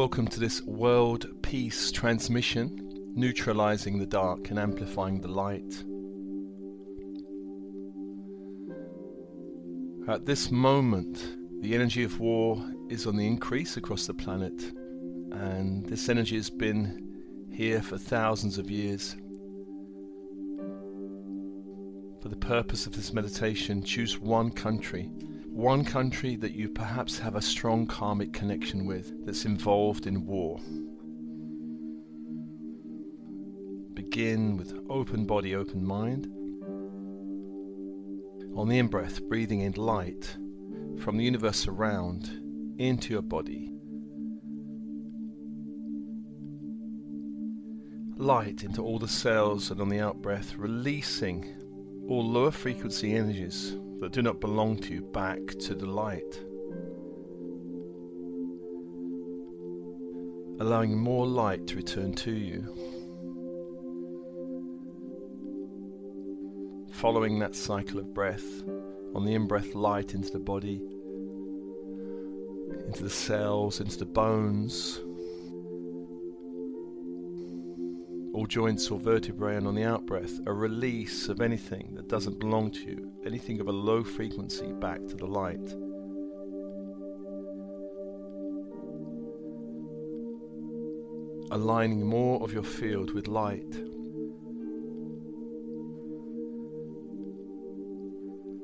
Welcome to this world peace transmission, neutralizing the dark and amplifying the light. At this moment, the energy of war is on the increase across the planet, and this energy has been here for thousands of years. For the purpose of this meditation, choose one country one country that you perhaps have a strong karmic connection with that's involved in war. Begin with open body, open mind. On the in breath, breathing in light from the universe around into your body. Light into all the cells, and on the out breath, releasing all lower frequency energies that do not belong to you back to the light. Allowing more light to return to you. Following that cycle of breath, on the in breath, light into the body, into the cells, into the bones, all joints or vertebrae, and on the out breath, a release of anything that doesn't belong to you, anything of a low frequency back to the light. Aligning more of your field with light.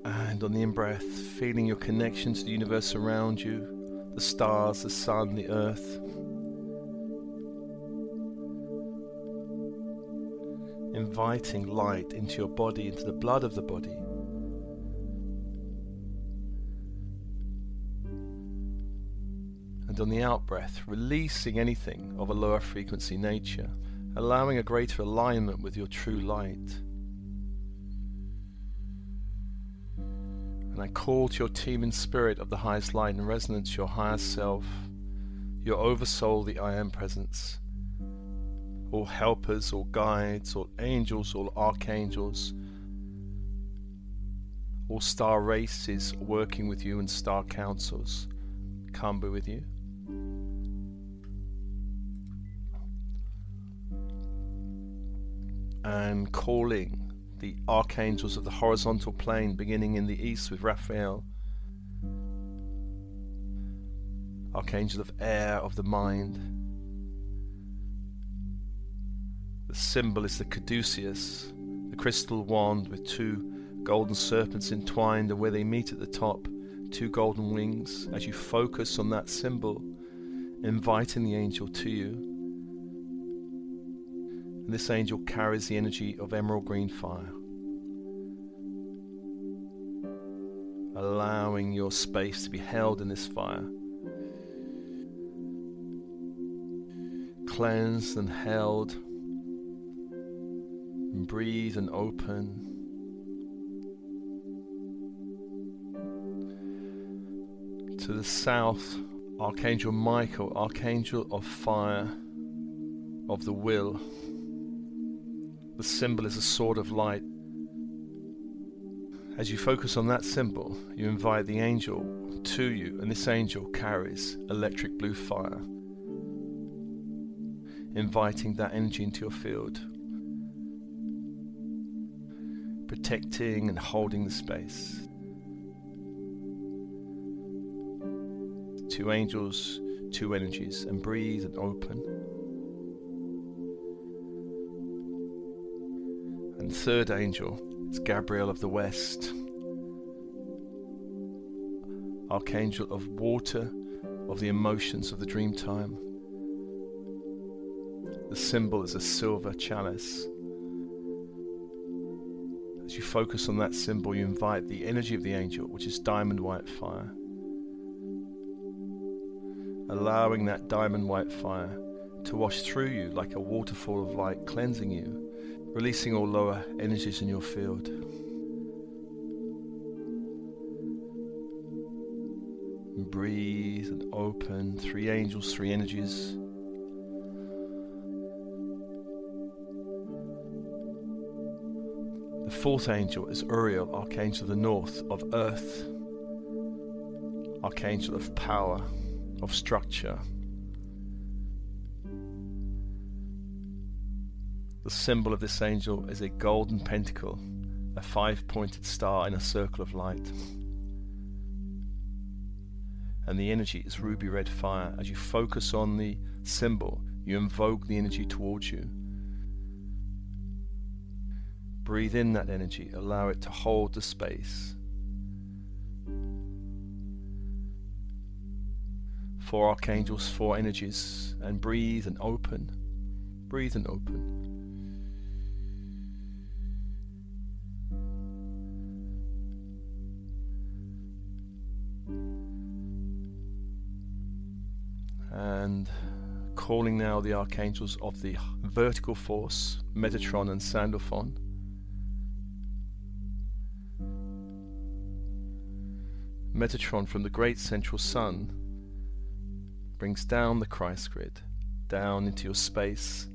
And on the in breath, feeling your connection to the universe around you, the stars, the sun, the earth. Inviting light into your body, into the blood of the body. And on the out breath, releasing anything of a lower frequency nature, allowing a greater alignment with your true light. And I call to your team in spirit of the highest light and resonance, your higher self, your oversoul, the I am presence all helpers, all guides, all angels, all archangels, all star races working with you and star councils come be with you. And calling the archangels of the horizontal plane, beginning in the east with Raphael, archangel of air, of the mind The symbol is the caduceus, the crystal wand with two golden serpents entwined, and where they meet at the top, two golden wings. As you focus on that symbol, inviting the angel to you. And this angel carries the energy of emerald green fire. Allowing your space to be held in this fire. Cleansed and held and breathe and open. To the south, Archangel Michael, Archangel of fire, of the will. The symbol is a sword of light. As you focus on that symbol, you invite the angel to you, and this angel carries electric blue fire, inviting that energy into your field protecting and holding the space. Two angels, two energies, and breathe and open. And third angel is Gabriel of the West, Archangel of water, of the emotions of the dream time. The symbol is a silver chalice you focus on that symbol, you invite the energy of the angel, which is diamond white fire. Allowing that diamond white fire to wash through you like a waterfall of light, cleansing you, releasing all lower energies in your field. breathe and open. Three angels, three energies. The fourth angel is Uriel, archangel of the north, of earth, archangel of power, of structure. The symbol of this angel is a golden pentacle, a five pointed star in a circle of light. And the energy is ruby red fire. As you focus on the symbol, you invoke the energy towards you. Breathe in that energy, allow it to hold the space. Four archangels, four energies, and breathe and open. Breathe and open. and calling now the archangels of the vertical force, Metatron and Sandalphon. Metatron from the great central sun brings down the Christ grid, down into your space.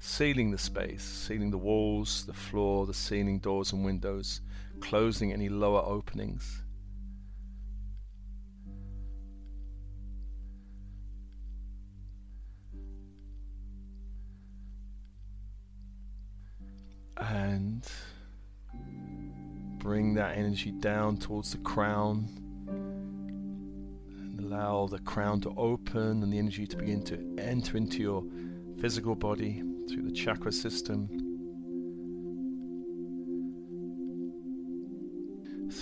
Sealing the space, sealing the walls, the floor, the ceiling, doors, and windows closing any lower openings. And bring that energy down towards the crown. And allow the crown to open and the energy to begin to enter into your physical body through the chakra system.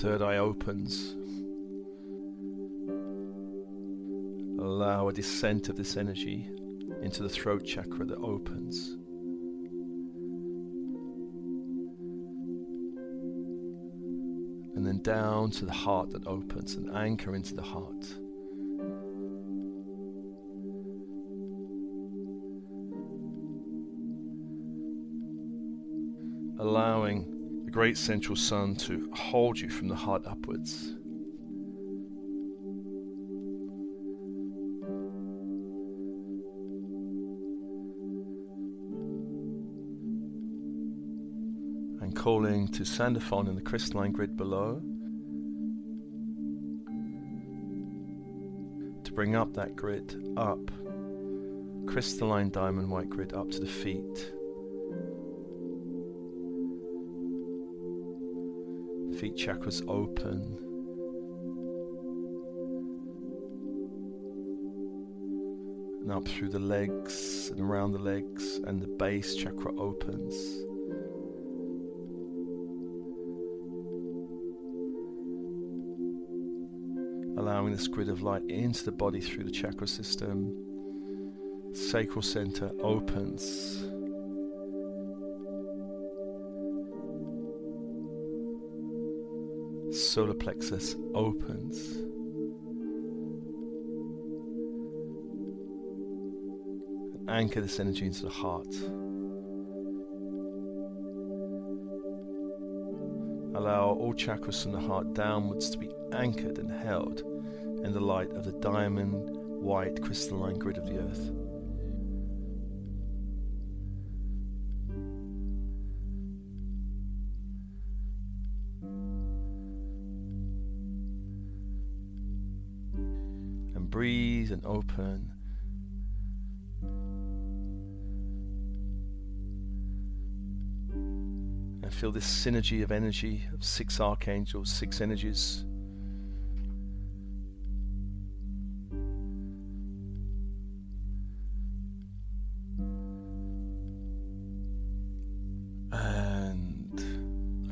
third eye opens. Allow a descent of this energy into the throat chakra that opens. And then down to the heart that opens and anchor into the heart. Allowing the great central sun to hold you from the heart upwards. Calling to Sandalphon in the crystalline grid below to bring up that grid up, crystalline diamond white grid up to the feet. feet chakras open. Up through the legs and around the legs, and the base chakra opens. This grid of light into the body through the chakra system. Sacral center opens. solar plexus opens. Anchor this energy into the heart. Allow all chakras from the heart downwards to be anchored and held in the light of the diamond white crystalline grid of the earth. And breathe and open. And feel this synergy of energy of six archangels, six energies.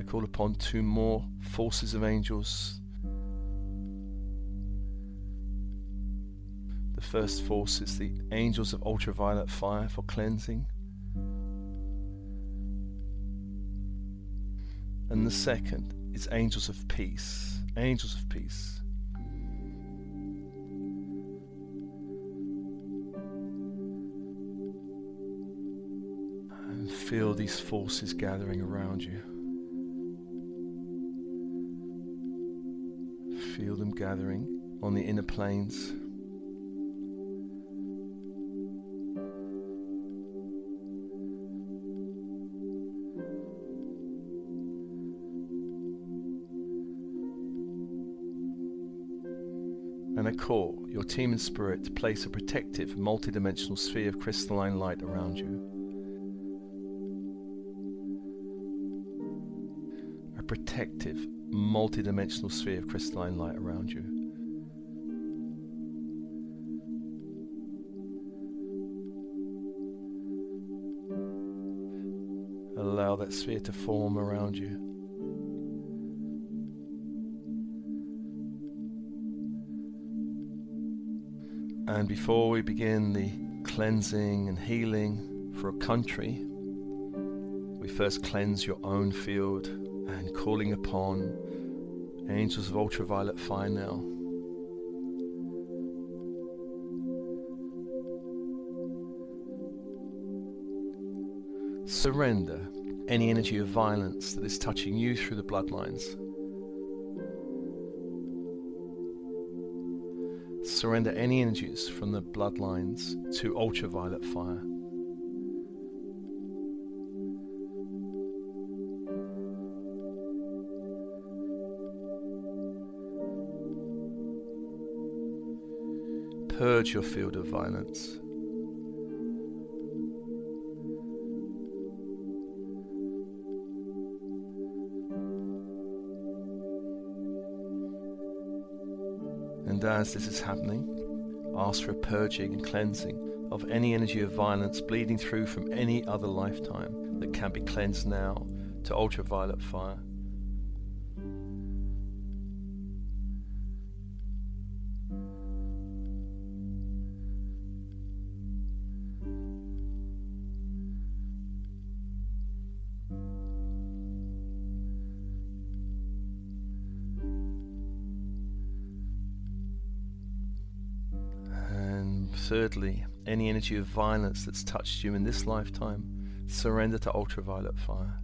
Call upon two more forces of angels The first force is the angels of ultraviolet fire for cleansing. And the second is angels of peace. Angels of peace. And feel these forces gathering around you. Gathering on the inner planes. And I call your team and spirit place a protective, multidimensional sphere of crystalline light around you. A protective, multidimensional sphere of crystalline light around you. Allow that sphere to form around you. And before we begin the cleansing and healing for a country, we first cleanse your own field and calling upon angels of ultraviolet fire now. Surrender any energy of violence that is touching you through the bloodlines. Surrender any energies from the bloodlines to ultraviolet fire. Purge your field of violence. And as this is happening, ask for a purging and cleansing of any energy of violence bleeding through from any other lifetime that can be cleansed now to ultraviolet fire. Thirdly, any energy of violence that's touched you in this lifetime, surrender to ultraviolet fire.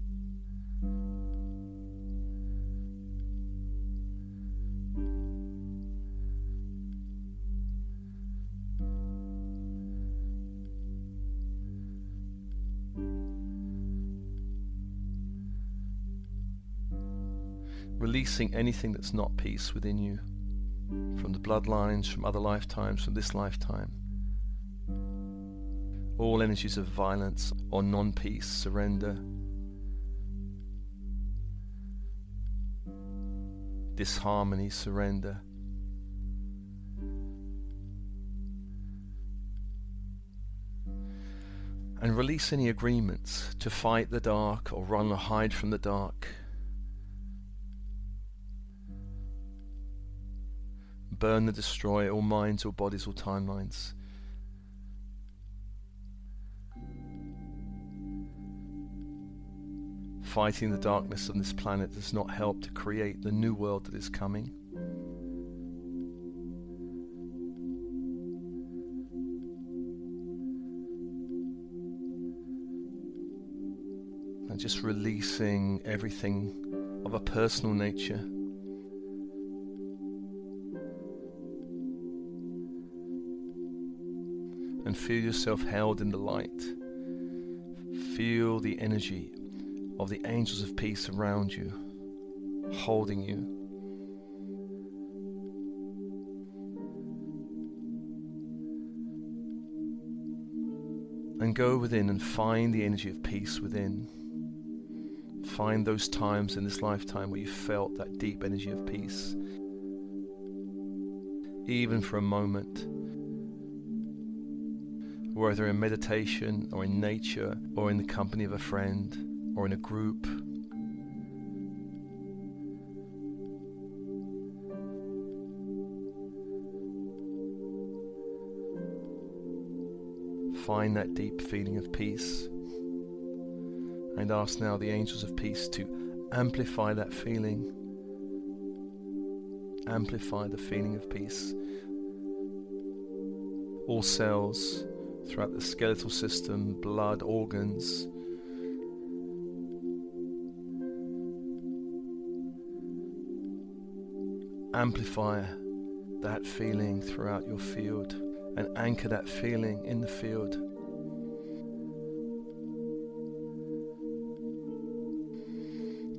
Releasing anything that's not peace within you, from the bloodlines, from other lifetimes, from this lifetime all energies of violence or non peace surrender. Disharmony surrender. And release any agreements to fight the dark or run or hide from the dark. Burn and destroy all minds or bodies or timelines fighting the darkness on this planet does not help to create the new world that is coming. And just releasing everything of a personal nature. And feel yourself held in the light. Feel the energy of the angels of peace around you, holding you. And go within and find the energy of peace within. Find those times in this lifetime where you felt that deep energy of peace. Even for a moment, whether in meditation or in nature or in the company of a friend or in a group. Find that deep feeling of peace and ask now the angels of peace to amplify that feeling. Amplify the feeling of peace. All cells throughout the skeletal system, blood, organs, amplify that feeling throughout your field and anchor that feeling in the field.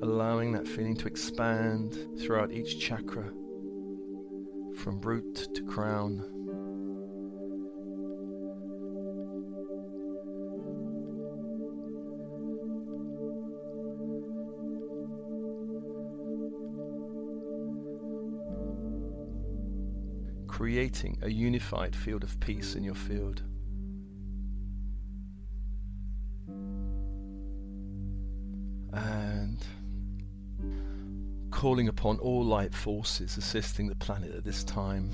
Allowing that feeling to expand throughout each chakra from root to crown. Creating a unified field of peace in your field. And calling upon all light forces assisting the planet at this time.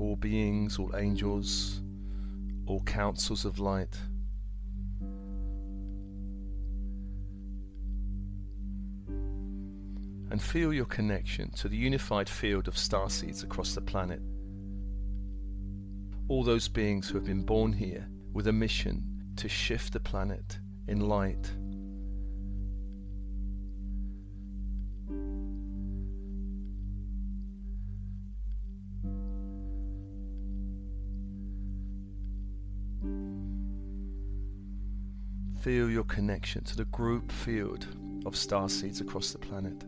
All beings, all angels, all councils of light. And feel your connection to the unified field of star seeds across the planet. All those beings who have been born here with a mission to shift the planet in light feel your connection to the group field of star seeds across the planet.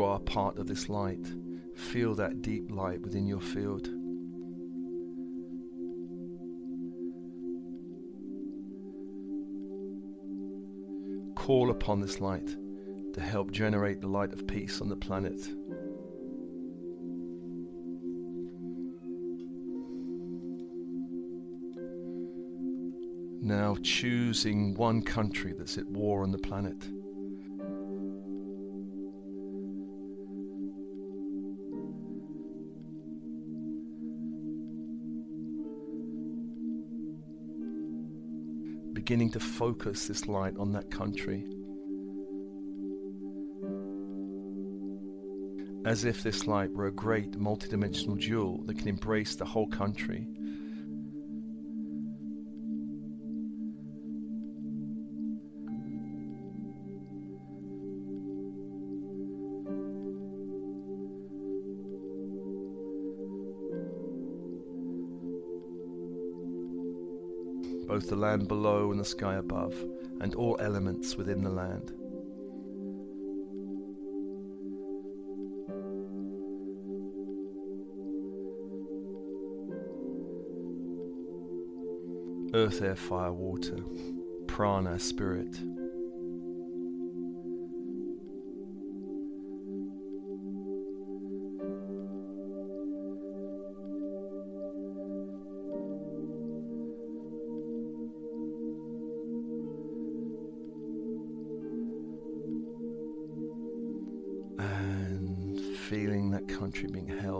You are part of this light. Feel that deep light within your field. Call upon this light to help generate the light of peace on the planet. now choosing one country that's at war on the planet. Beginning to focus this light on that country. As if this light were a great multidimensional jewel that can embrace the whole country both the land below and the sky above, and all elements within the land. Earth, air, fire, water, prana, spirit.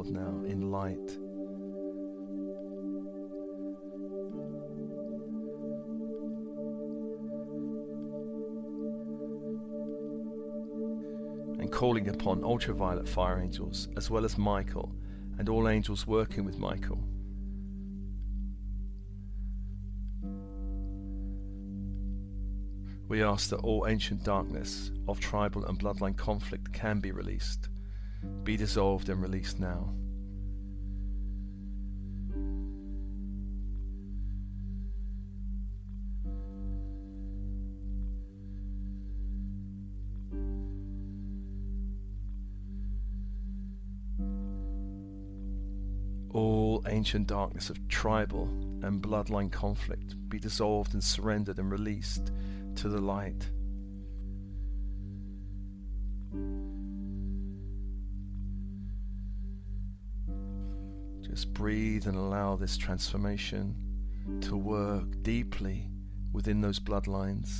Held now in light. And calling upon ultraviolet fire angels as well as Michael and all angels working with Michael. We ask that all ancient darkness of tribal and bloodline conflict can be released be dissolved and released now. All ancient darkness of tribal and bloodline conflict be dissolved and surrendered and released to the light. Breathe and allow this transformation to work deeply within those bloodlines.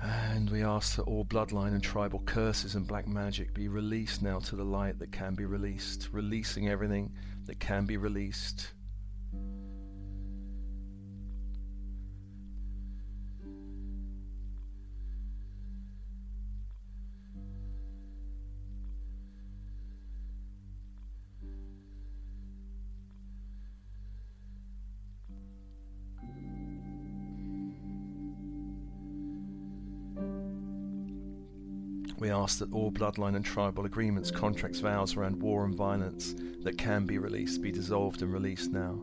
And we ask that all bloodline and tribal curses and black magic be released now to the light that can be released, releasing everything that can be released. We ask that all bloodline and tribal agreements, contracts, vows around war and violence that can be released be dissolved and released now.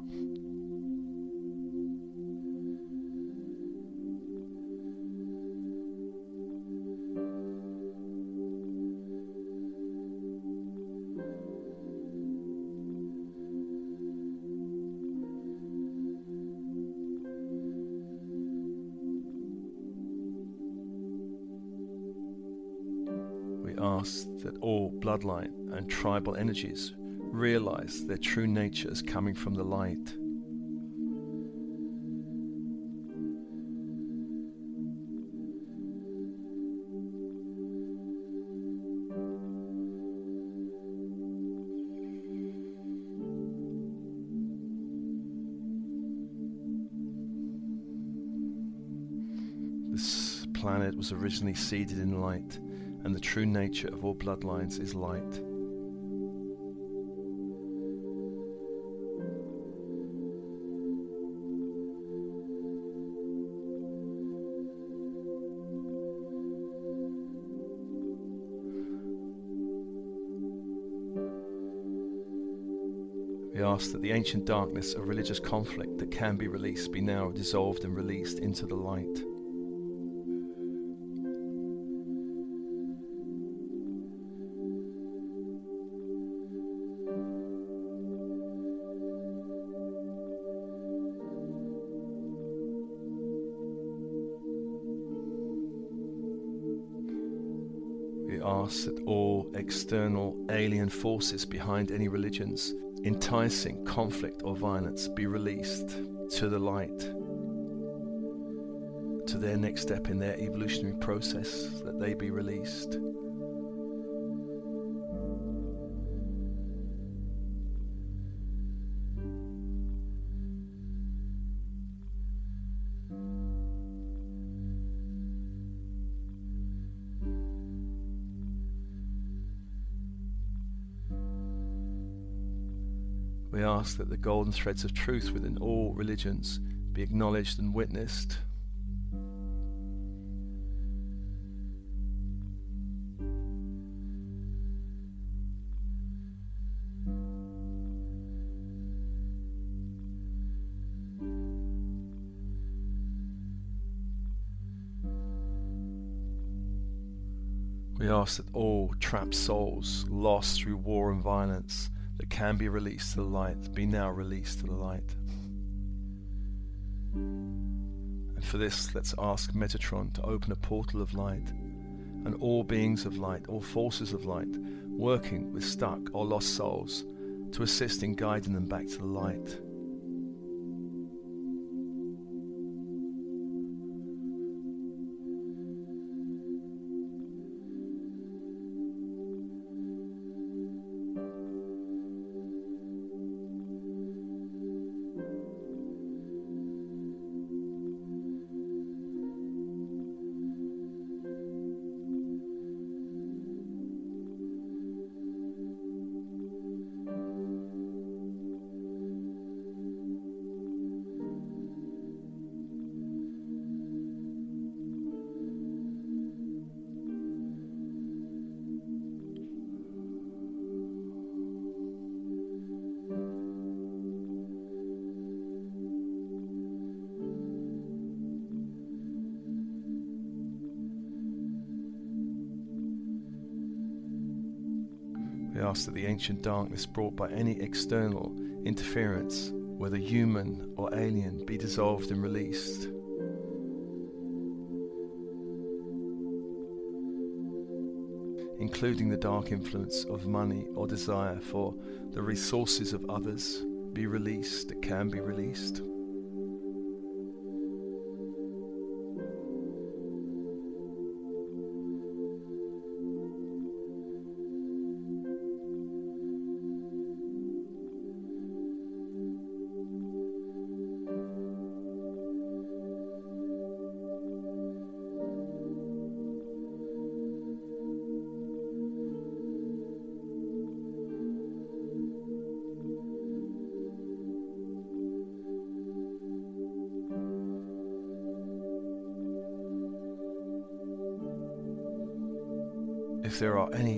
Bloodline and tribal energies realize their true nature is coming from the light. This planet was originally seeded in light, and the true nature of all bloodlines is light. We ask that the ancient darkness of religious conflict that can be released be now dissolved and released into the light. External alien forces behind any religions enticing conflict or violence be released to the light, to their next step in their evolutionary process, that they be released. Ask that the golden threads of truth within all religions be acknowledged and witnessed. We ask that all trapped souls lost through war and violence that can be released to the light be now released to the light. And for this, let's ask Metatron to open a portal of light, and all beings of light, all forces of light, working with stuck or lost souls to assist in guiding them back to the light. That the ancient darkness brought by any external interference, whether human or alien, be dissolved and released. Including the dark influence of money or desire for the resources of others, be released, it can be released.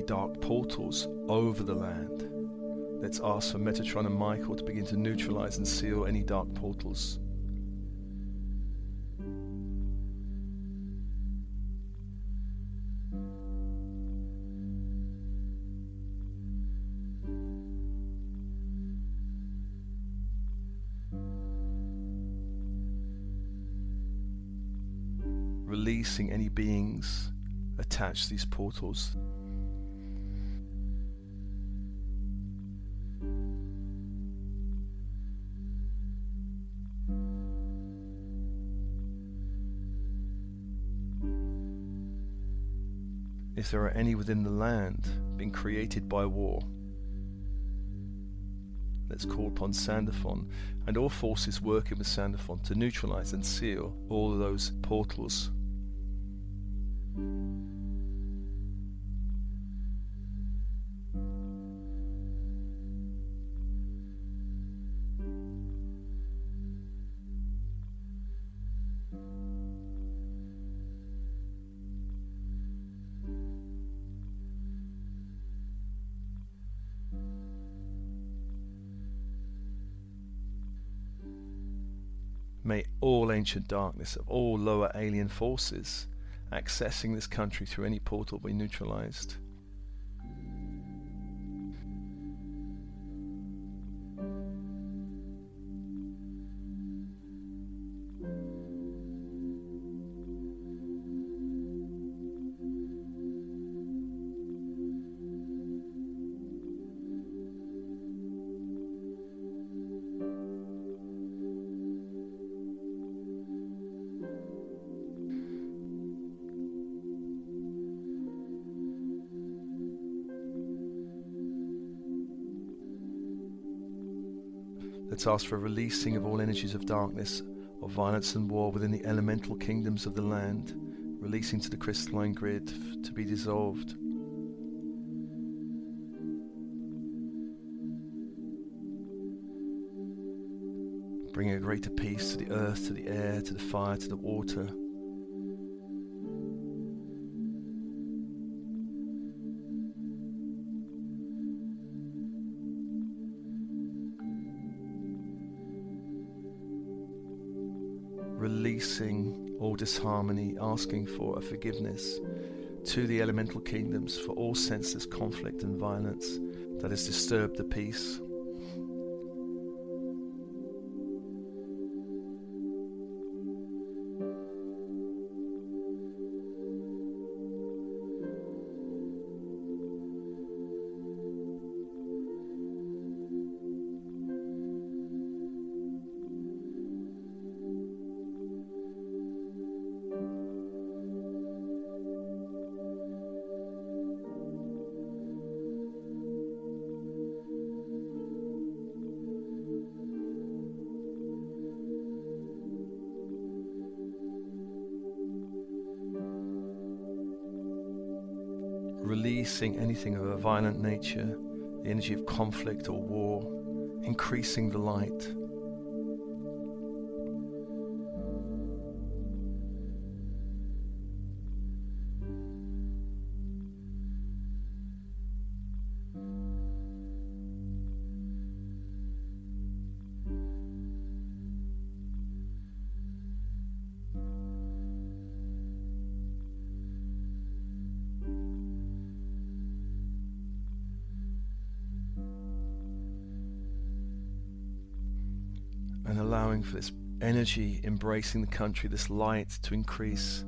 Dark portals over the land, let's ask for Metatron and Michael to begin to neutralize and seal any dark portals. Releasing any beings attached to these portals. If there are any within the land being created by war. Let's call upon Sandalphon and all forces working with Sandalphon to neutralize and seal all of those portals. May all ancient darkness of all lower alien forces accessing this country through any portal be neutralized. Let's ask for a releasing of all energies of darkness, of violence and war within the elemental kingdoms of the land, releasing to the crystalline grid to be dissolved. Bringing a greater peace to the earth, to the air, to the fire, to the water. Releasing all disharmony, asking for a forgiveness to the elemental kingdoms for all senseless conflict and violence that has disturbed the peace. Anything of a violent nature, the energy of conflict or war, increasing the light. For this energy embracing the country, this light to increase.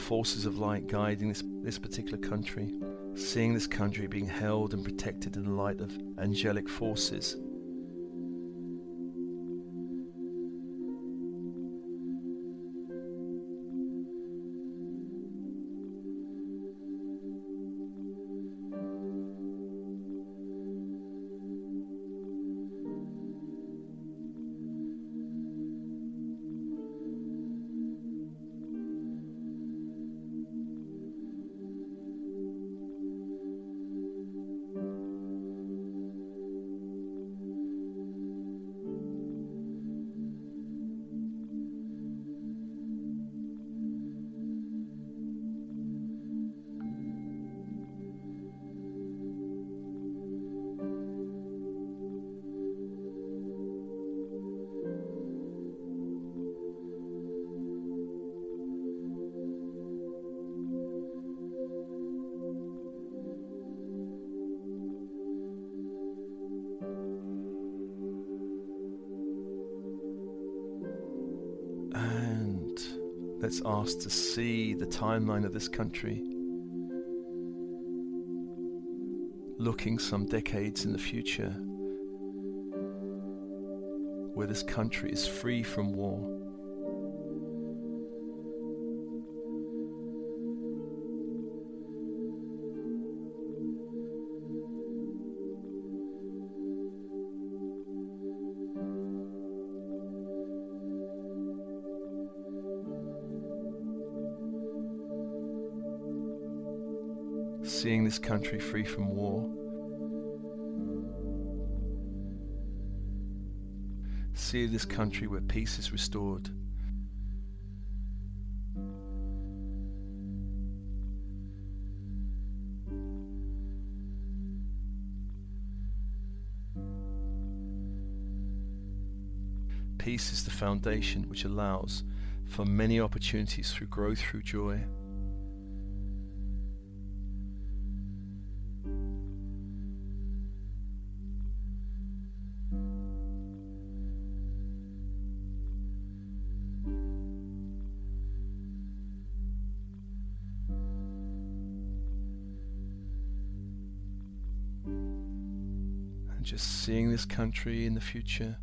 Forces of light guiding this, this particular country, seeing this country being held and protected in the light of angelic forces let's ask to see the timeline of this country, looking some decades in the future, where this country is free from war. This country free from war. See this country where peace is restored. Peace is the foundation which allows for many opportunities through growth through joy. Seeing this country in the future.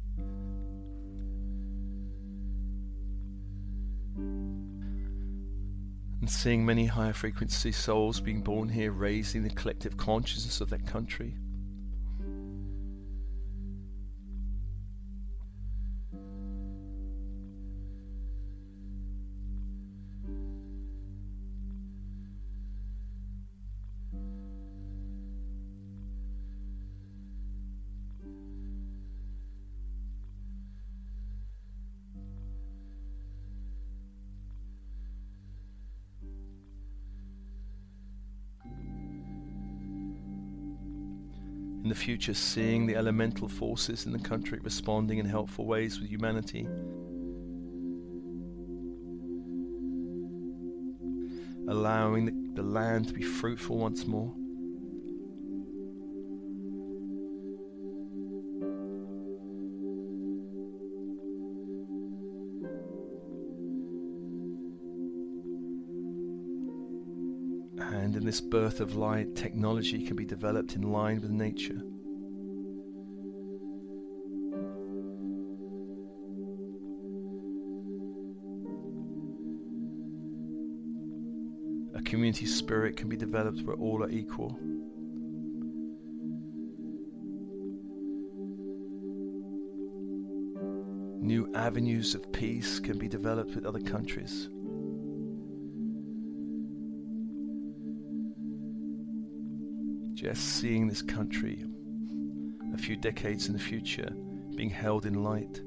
And seeing many higher frequency souls being born here, raising the collective consciousness of that country. Future seeing the elemental forces in the country responding in helpful ways with humanity. Allowing the, the land to be fruitful once more. And in this birth of light, technology can be developed in line with nature. A community spirit can be developed where all are equal. New avenues of peace can be developed with other countries. Just seeing this country a few decades in the future being held in light.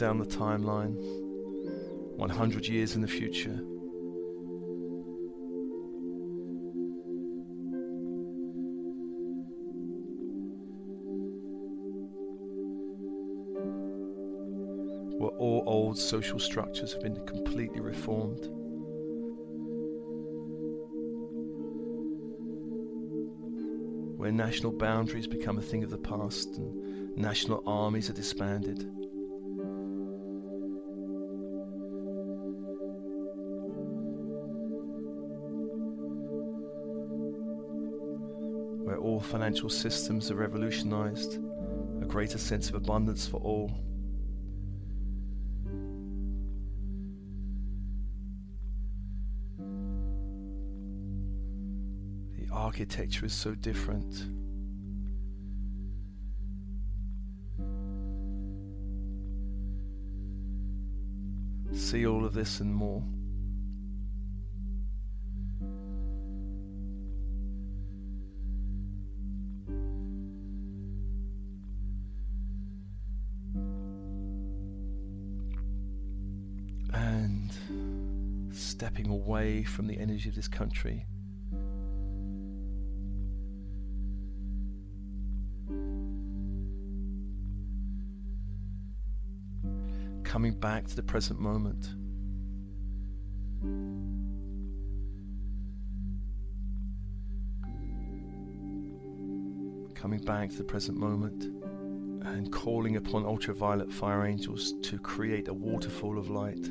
Down the timeline, 100 years in the future. where all old social structures have been completely reformed. Where national boundaries become a thing of the past and national armies are disbanded. Financial systems are revolutionized, a greater sense of abundance for all. The architecture is so different. See all of this and more. Stepping away from the energy of this country. coming back to the present moment. Coming back to the present moment and calling upon ultraviolet fire angels to create a waterfall of light.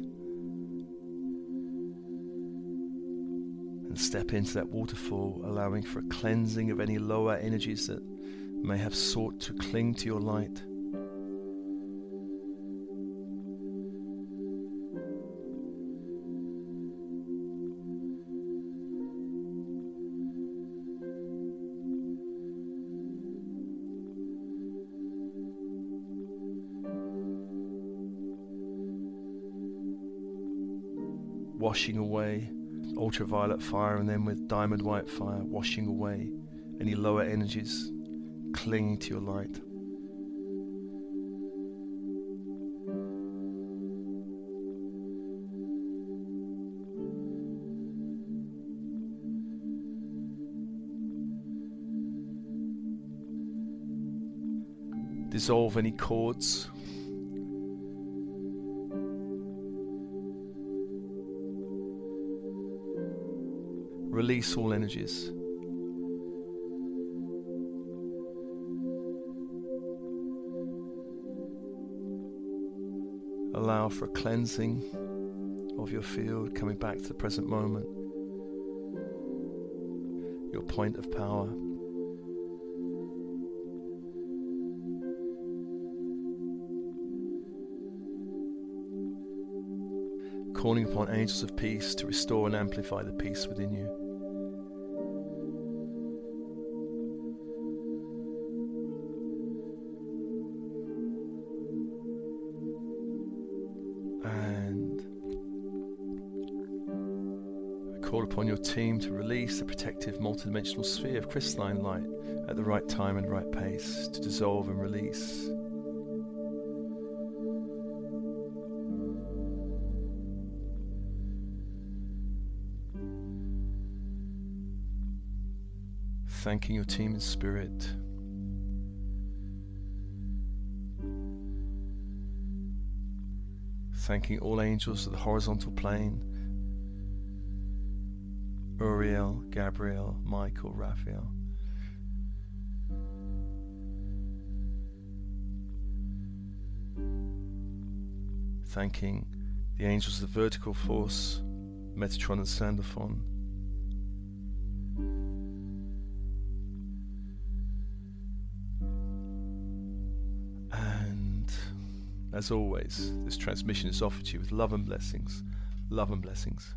And step into that waterfall, allowing for a cleansing of any lower energies that may have sought to cling to your light. washing away ultraviolet fire and then with diamond white fire washing away any lower energies clinging to your light. Dissolve any cords Release all energies. Allow for a cleansing of your field, coming back to the present moment, your point of power. Calling upon angels of peace to restore and amplify the peace within you. Release the protective multidimensional sphere of crystalline light at the right time and right pace to dissolve and release. Thanking your team in spirit. Thanking all angels of the horizontal plane Uriel, Gabriel, Michael, Raphael. Thanking the angels of the vertical force, Metatron and Sandalphon. And as always, this transmission is offered to you with love and blessings. Love and blessings.